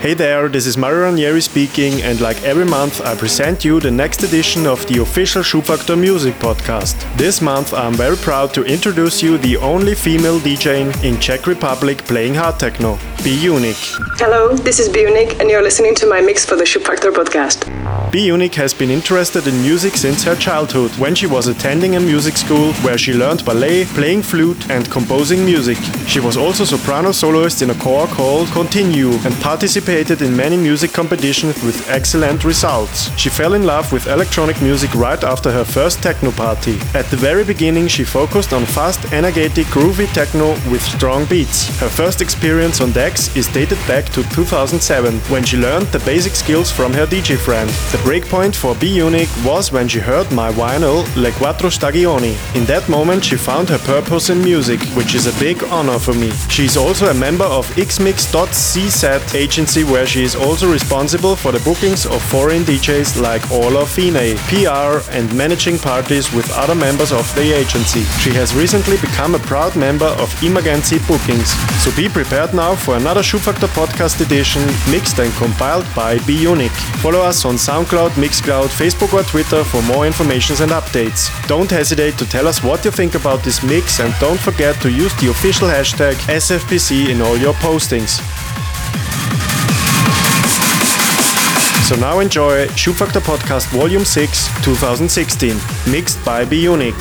Hey there, this is Mario Ranieri speaking, and like every month, I present you the next edition of the official Schubfaktor Music Podcast. This month, I'm very proud to introduce you the only female DJ in Czech Republic playing hard techno, B-Unique. Hello, this is B-Unique, and you're listening to my mix for the Schubfaktor podcast. B-Unique has been interested in music since her childhood, when she was attending a music school where she learned ballet, playing flute, and composing music. She was also soprano soloist in a choir called Continue and participated in many music competitions with excellent results. She fell in love with electronic music right after her first techno party. At the very beginning, she focused on fast, energetic, groovy techno with strong beats. Her first experience on decks is dated back to 2007, when she learned the basic skills from her DJ friend. The breakpoint for B-Unique was when she heard my vinyl Le Quattro Stagioni. In that moment, she found her purpose in music, which is a big honor for me. She is also a member of xmix.cz agency where she is also responsible for the bookings of foreign DJs like Orla Fine, PR and managing parties with other members of the agency. She has recently become a proud member of Emergency Bookings. So be prepared now for another Schubfaktor podcast edition mixed and compiled by B-Unique. Follow us on SoundCloud, Mixcloud, Facebook or Twitter for more information and updates. Don't hesitate to tell us what you think about this mix and don't forget to use the official hashtag SFPC in all your postings. So now enjoy Schubfaktor Podcast Volume 6 2016, mixed by B-Unique.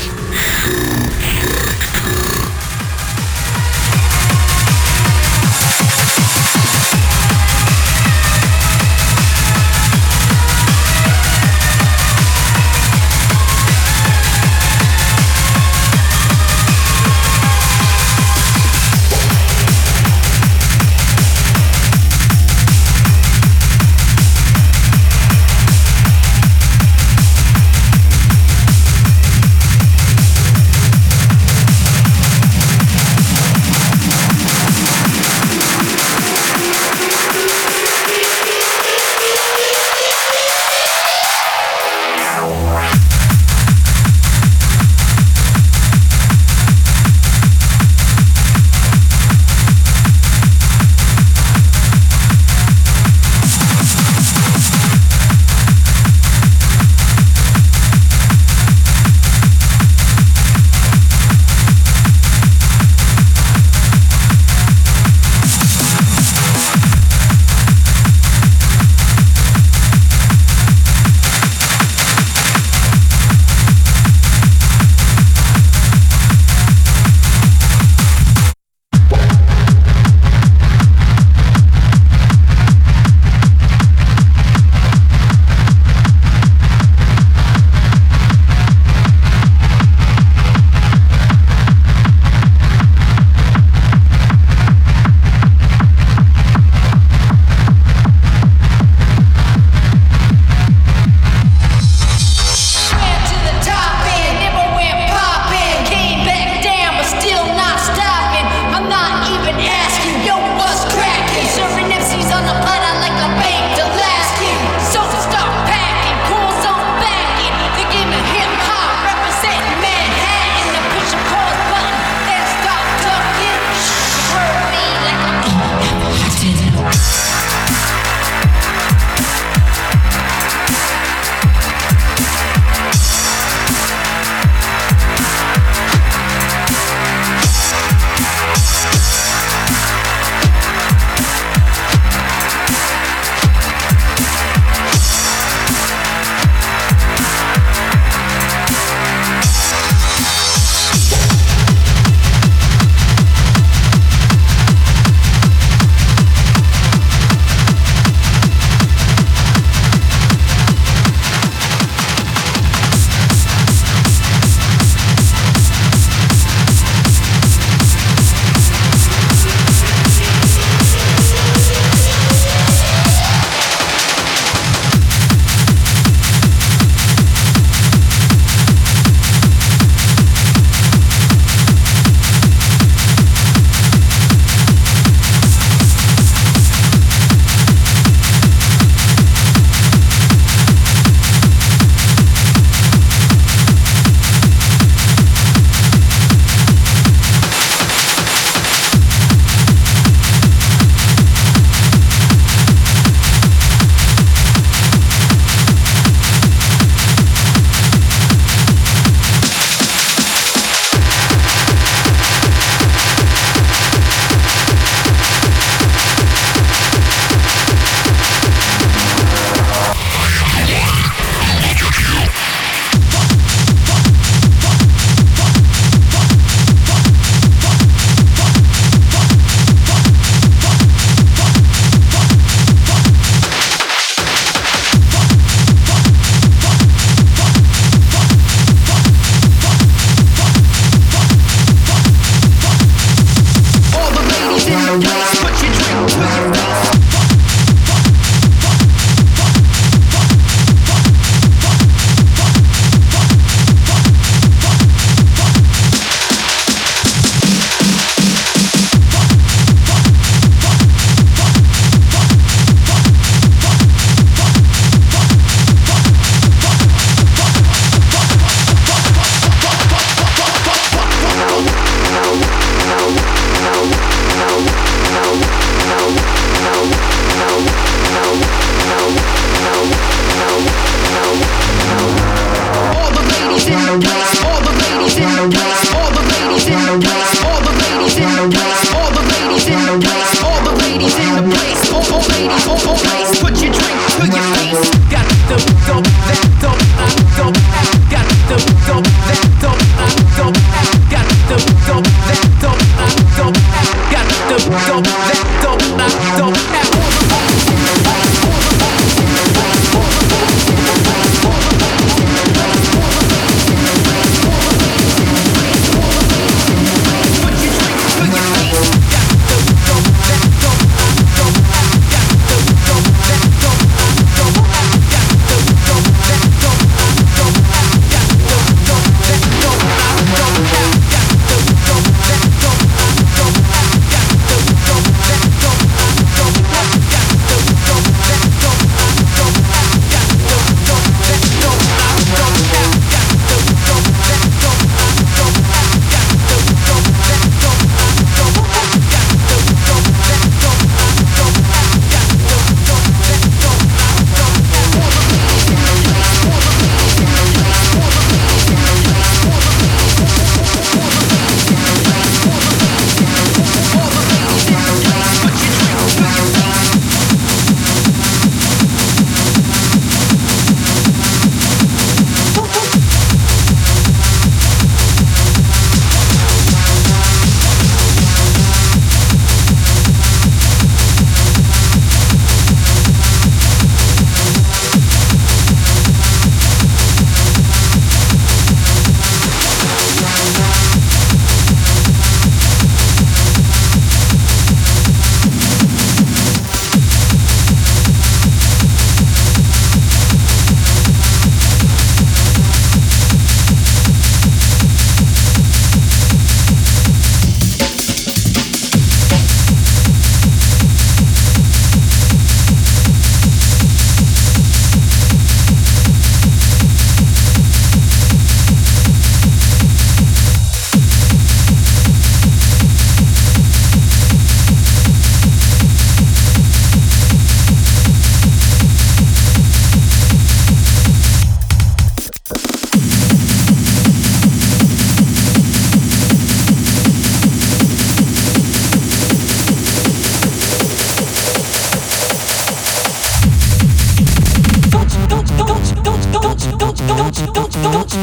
You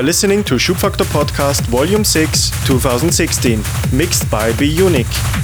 are listening to Schubfaktor Podcast Volume 6, 2016, mixed by B-Unique.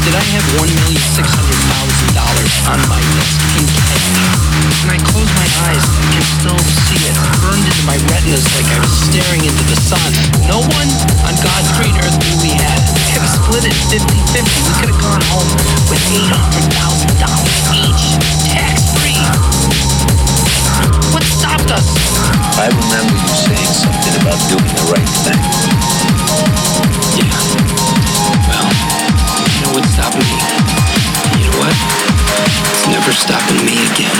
Did I have $1,600,000 on my desk in cash? When I close my eyes, I can still see it burned into my retinas like I was staring into the sun. No one on God's green earth knew we had it. We could have split it 50-50. We could have gone home with $800,000 each, tax-free. What stopped us? I remember you saying something about doing the right thing. Yeah. Well, what's stopping me? You know what? It's never stopping me again.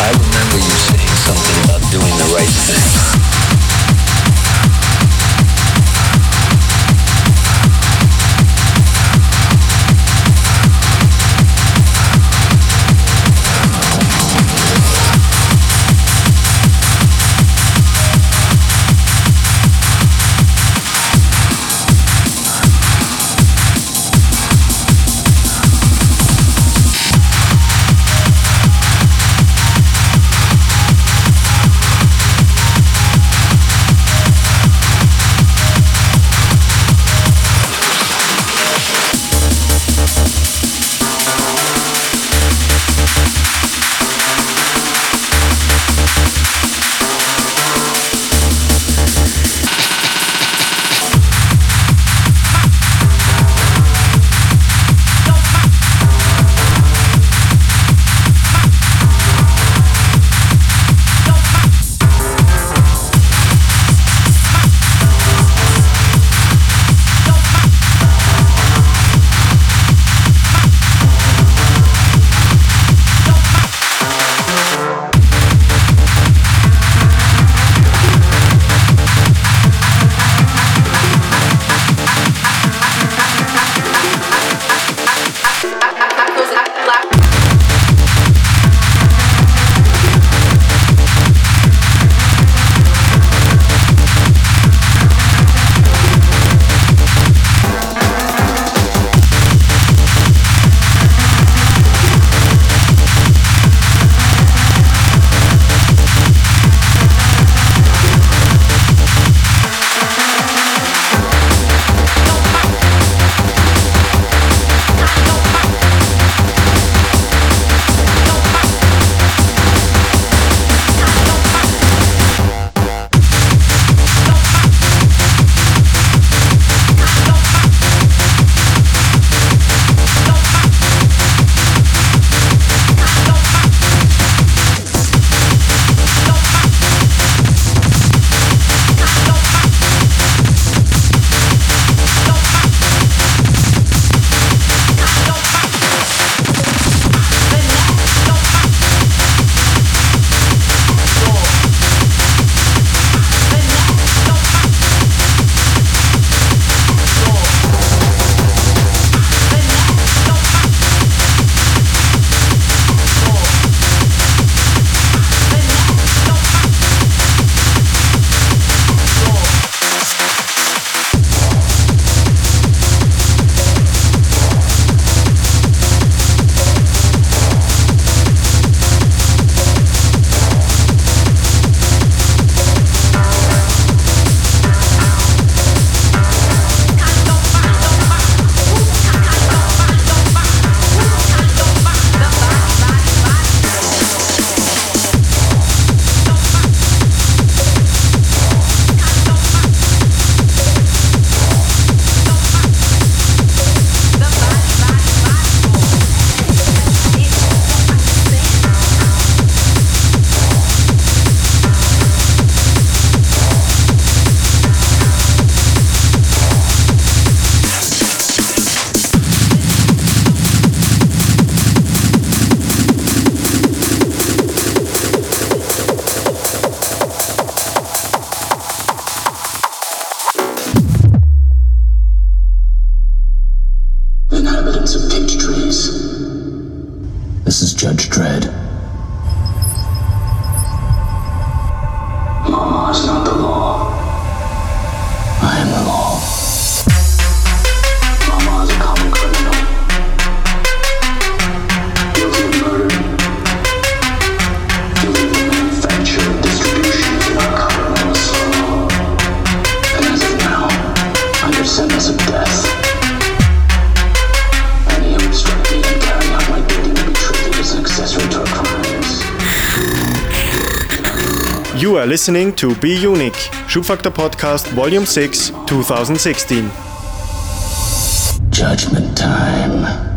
I remember you saying something about doing the right thing. Listening to B-Unique, Schubfaktor Podcast Volume 6, 2016. Judgment Time.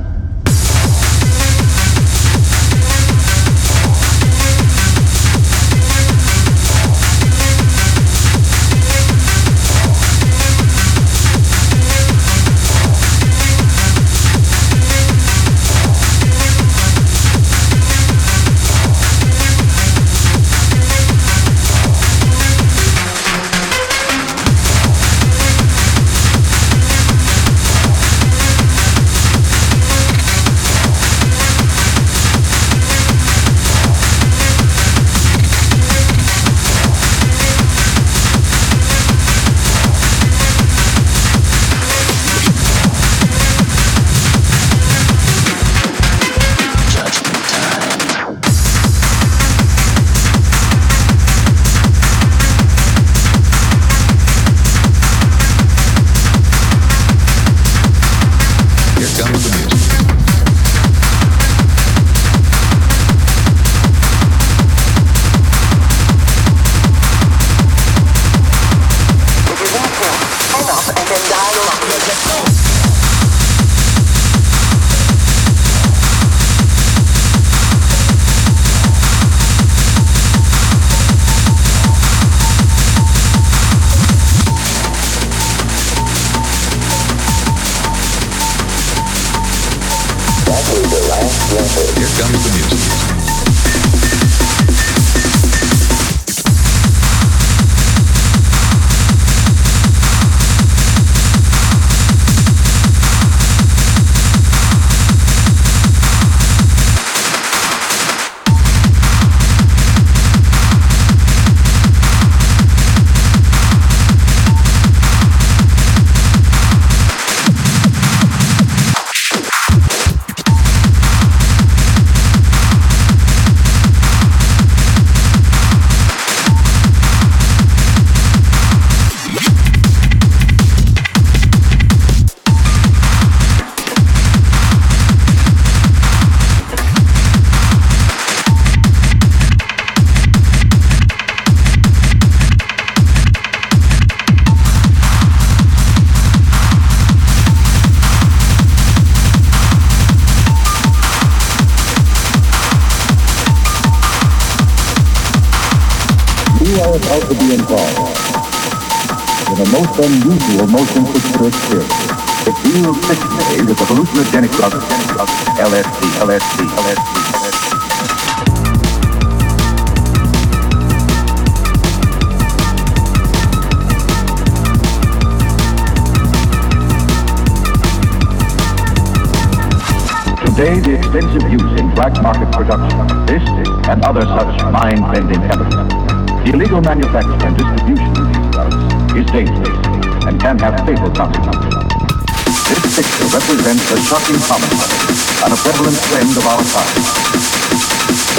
Represents a shocking commentary on a prevalent trend of our time.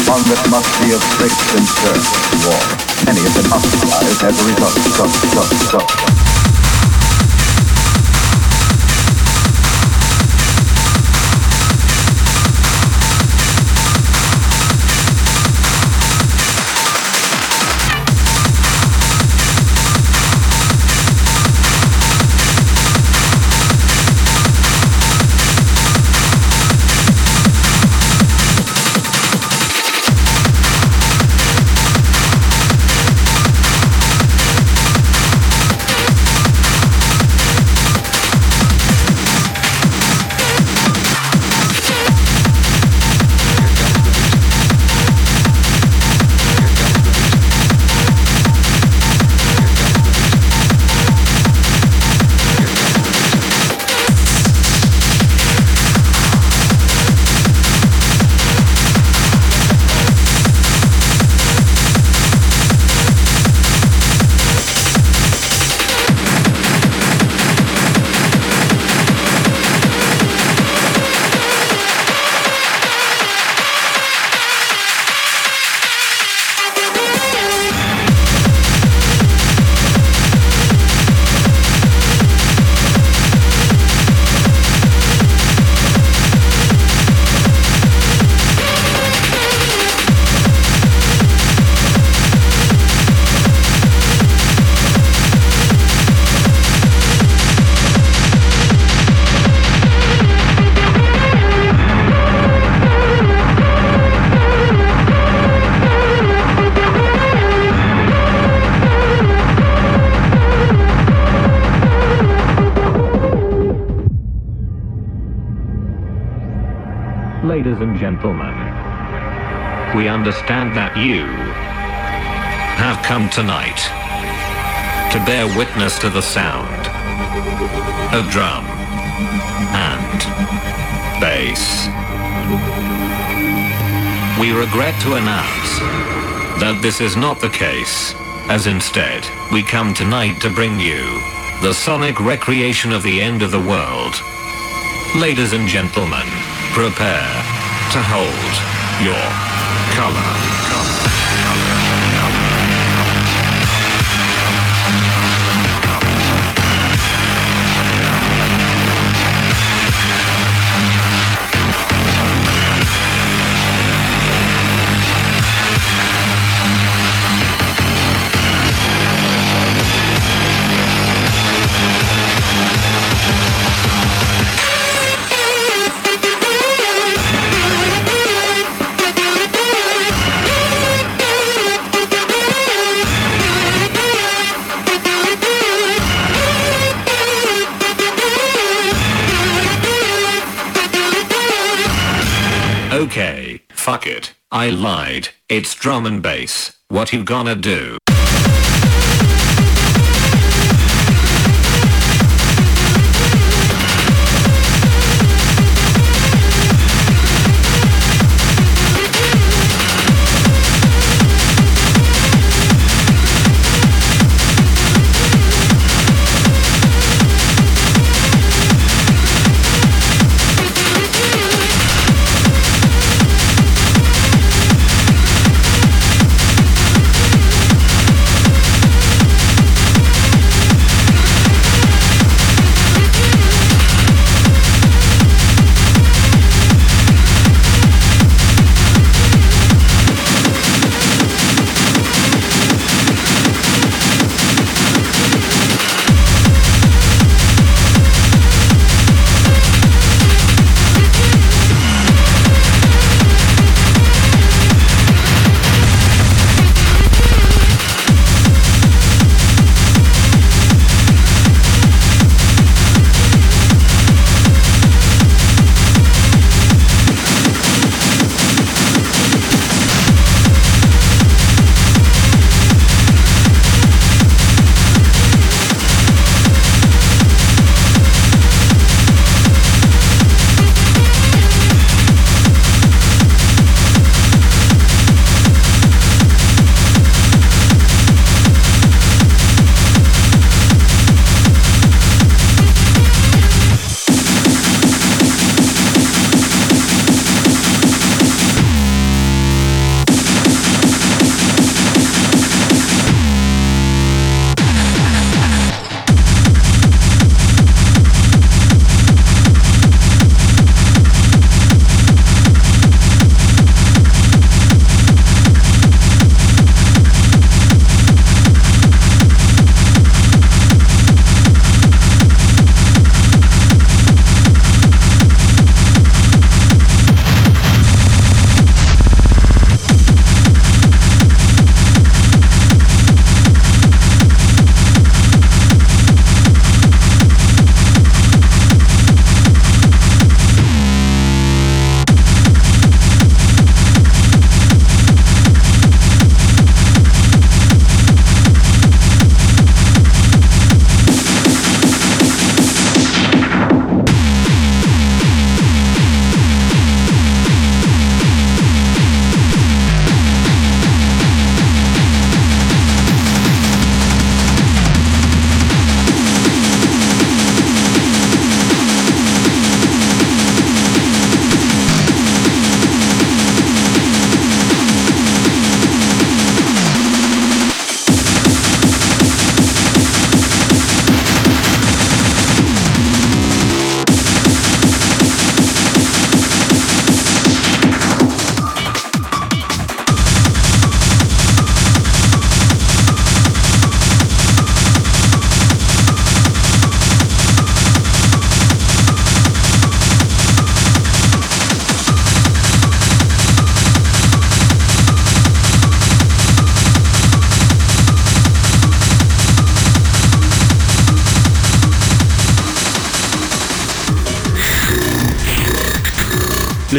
One that must be of great concern to all. Many have been hospitalized as a result. So, so, so. Witness to the sound of drum and bass. We regret to announce that this is not the case, as instead, we come tonight to bring you the sonic recreation of the end of the world. Ladies and gentlemen, prepare to hold your color. I lied. It's drum and bass. What you gonna do?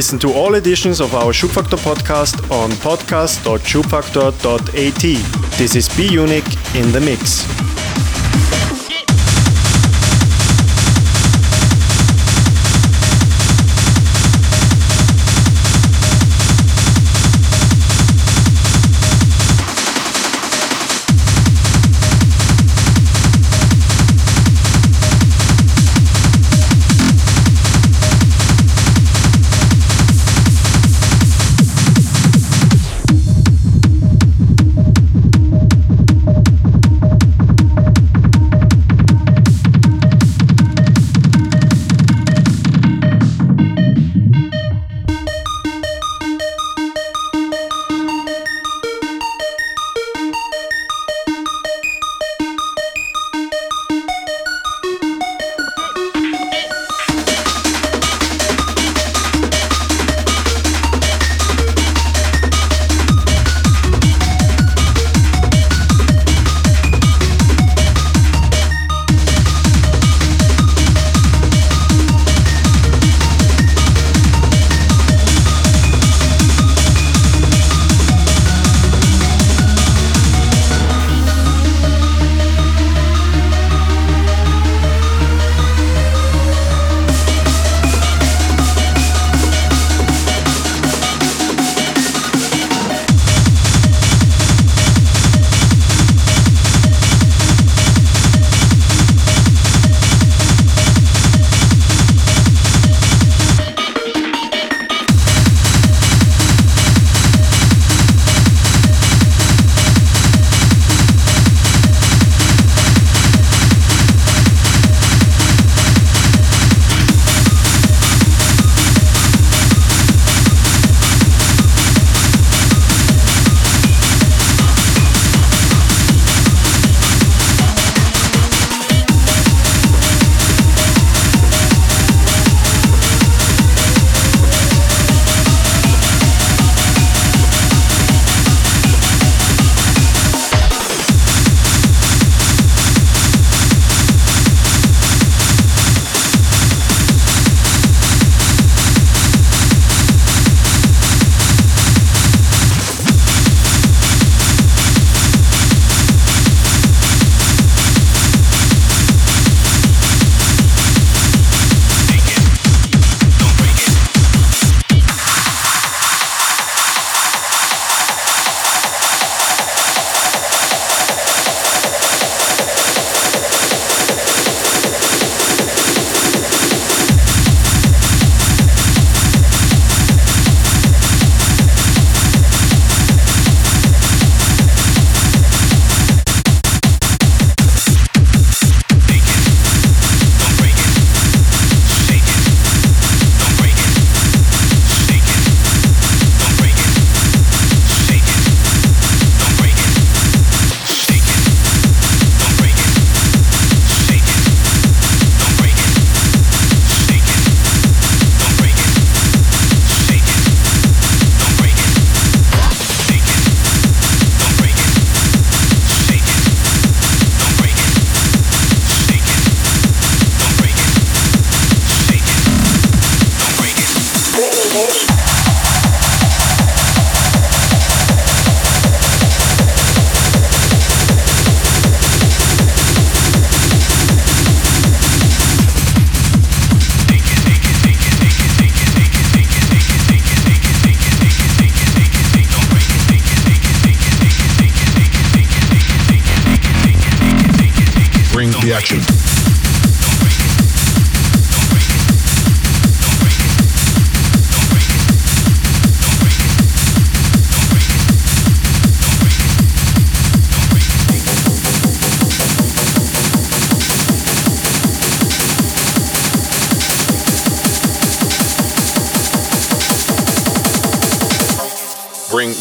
Listen to all editions of our Schubfaktor podcast on podcast.schubfaktor.at. This is B-Unique in the Mix.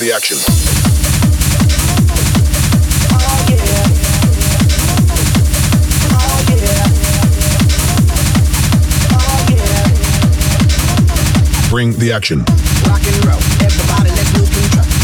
The action. Rock and roll, everybody, let's lose control.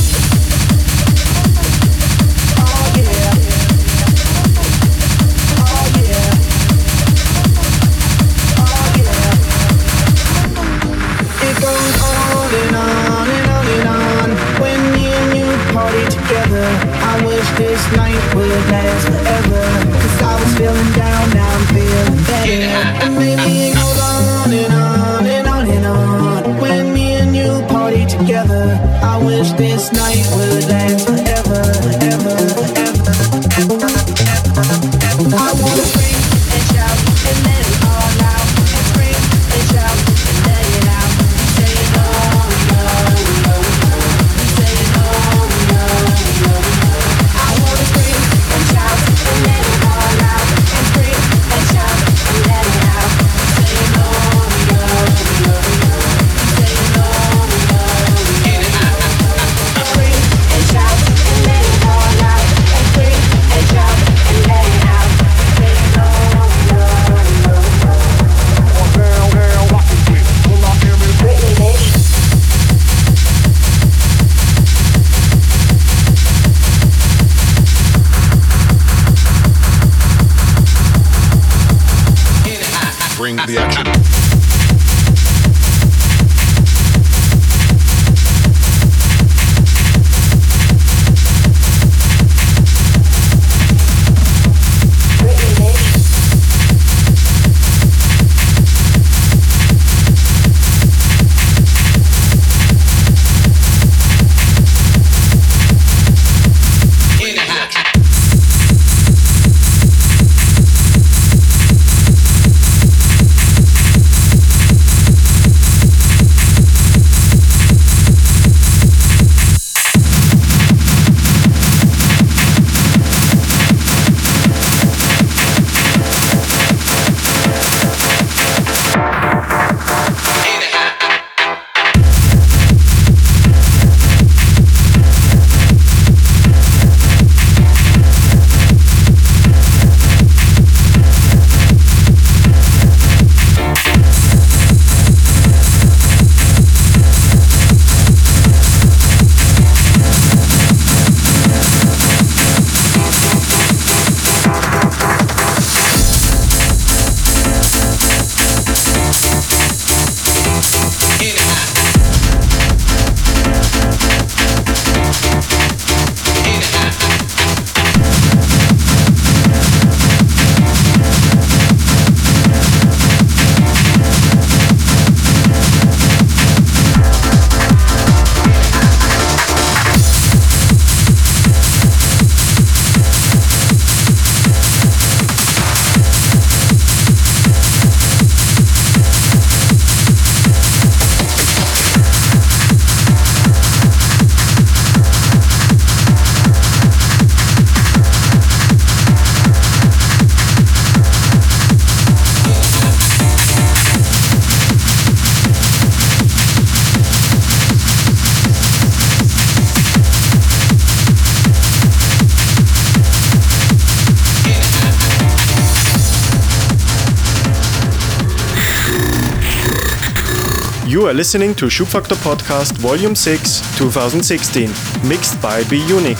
You are listening to Schubfaktor Podcast Volume 6, 2016, mixed by B Unique.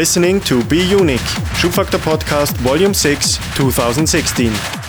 Listening to B-Unique, Schubfaktor Podcast Volume 6, 2016.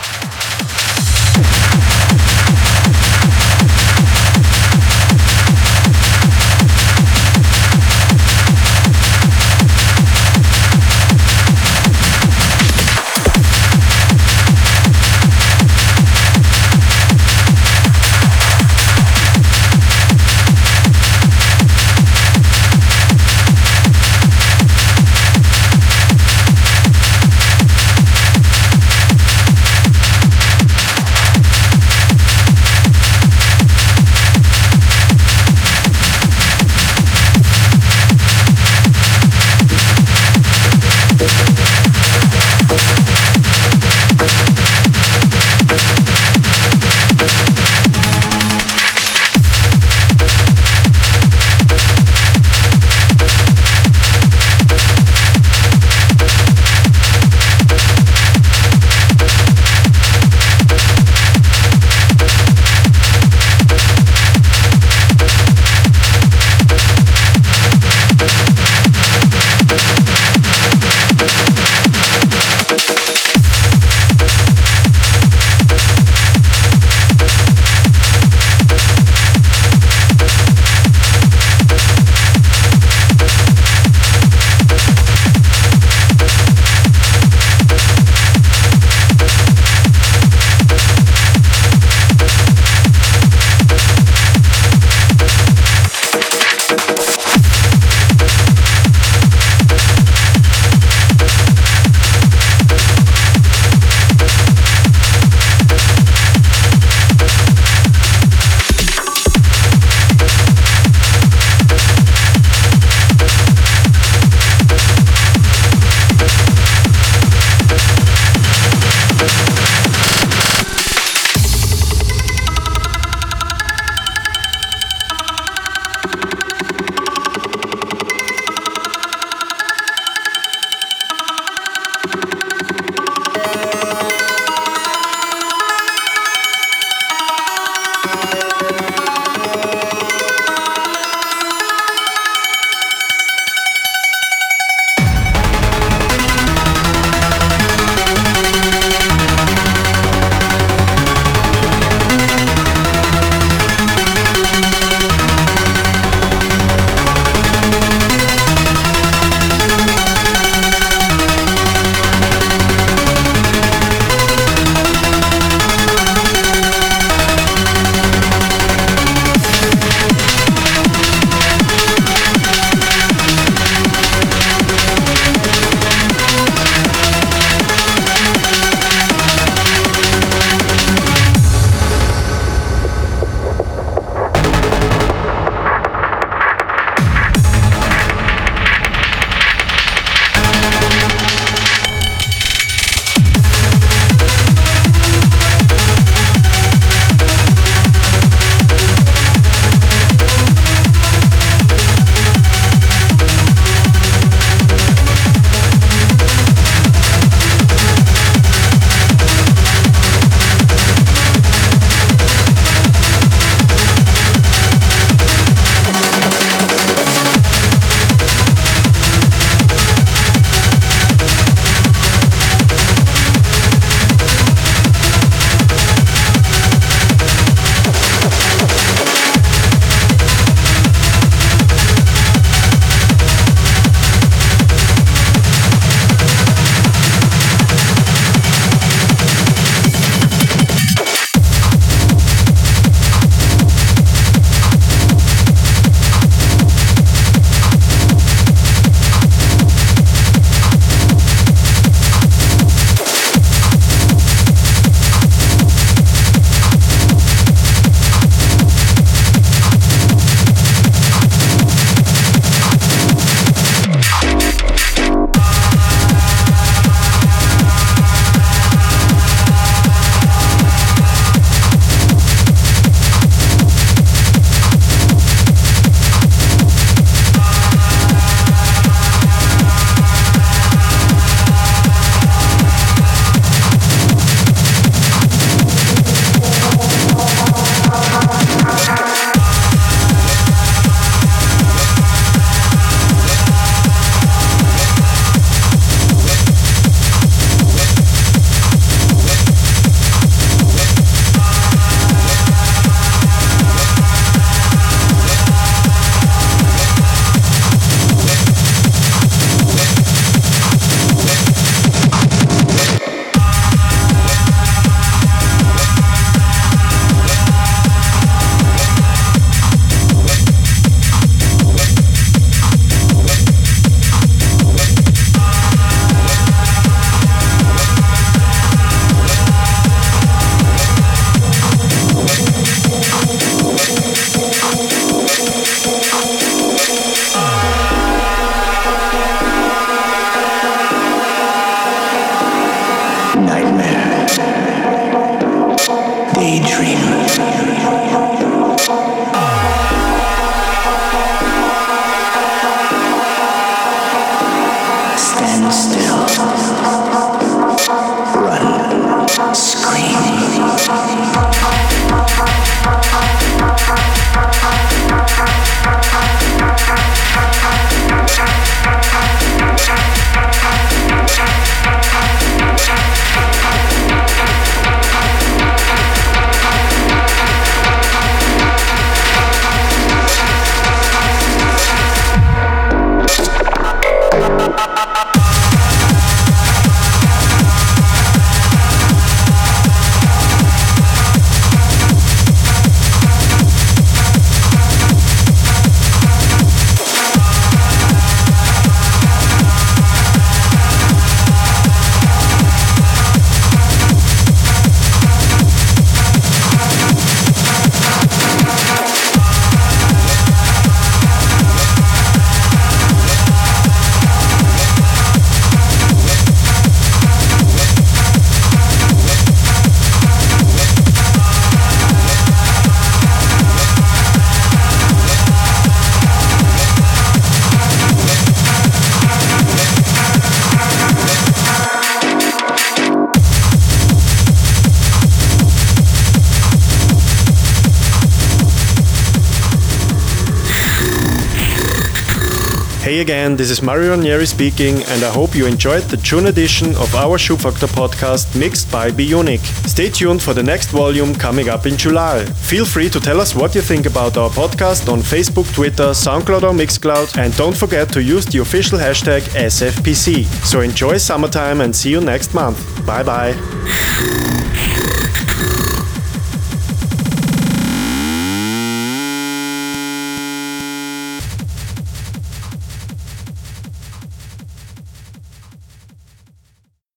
This is Mario Ranieri speaking, and I hope you enjoyed the June edition of our Schubfaktor podcast mixed by B-Unique. Stay tuned for the next volume coming up in July. Feel free to tell us what you think about our podcast on Facebook, Twitter, SoundCloud, or Mixcloud, and don't forget to use the official hashtag SFPC. So enjoy summertime and see you next month. Bye bye.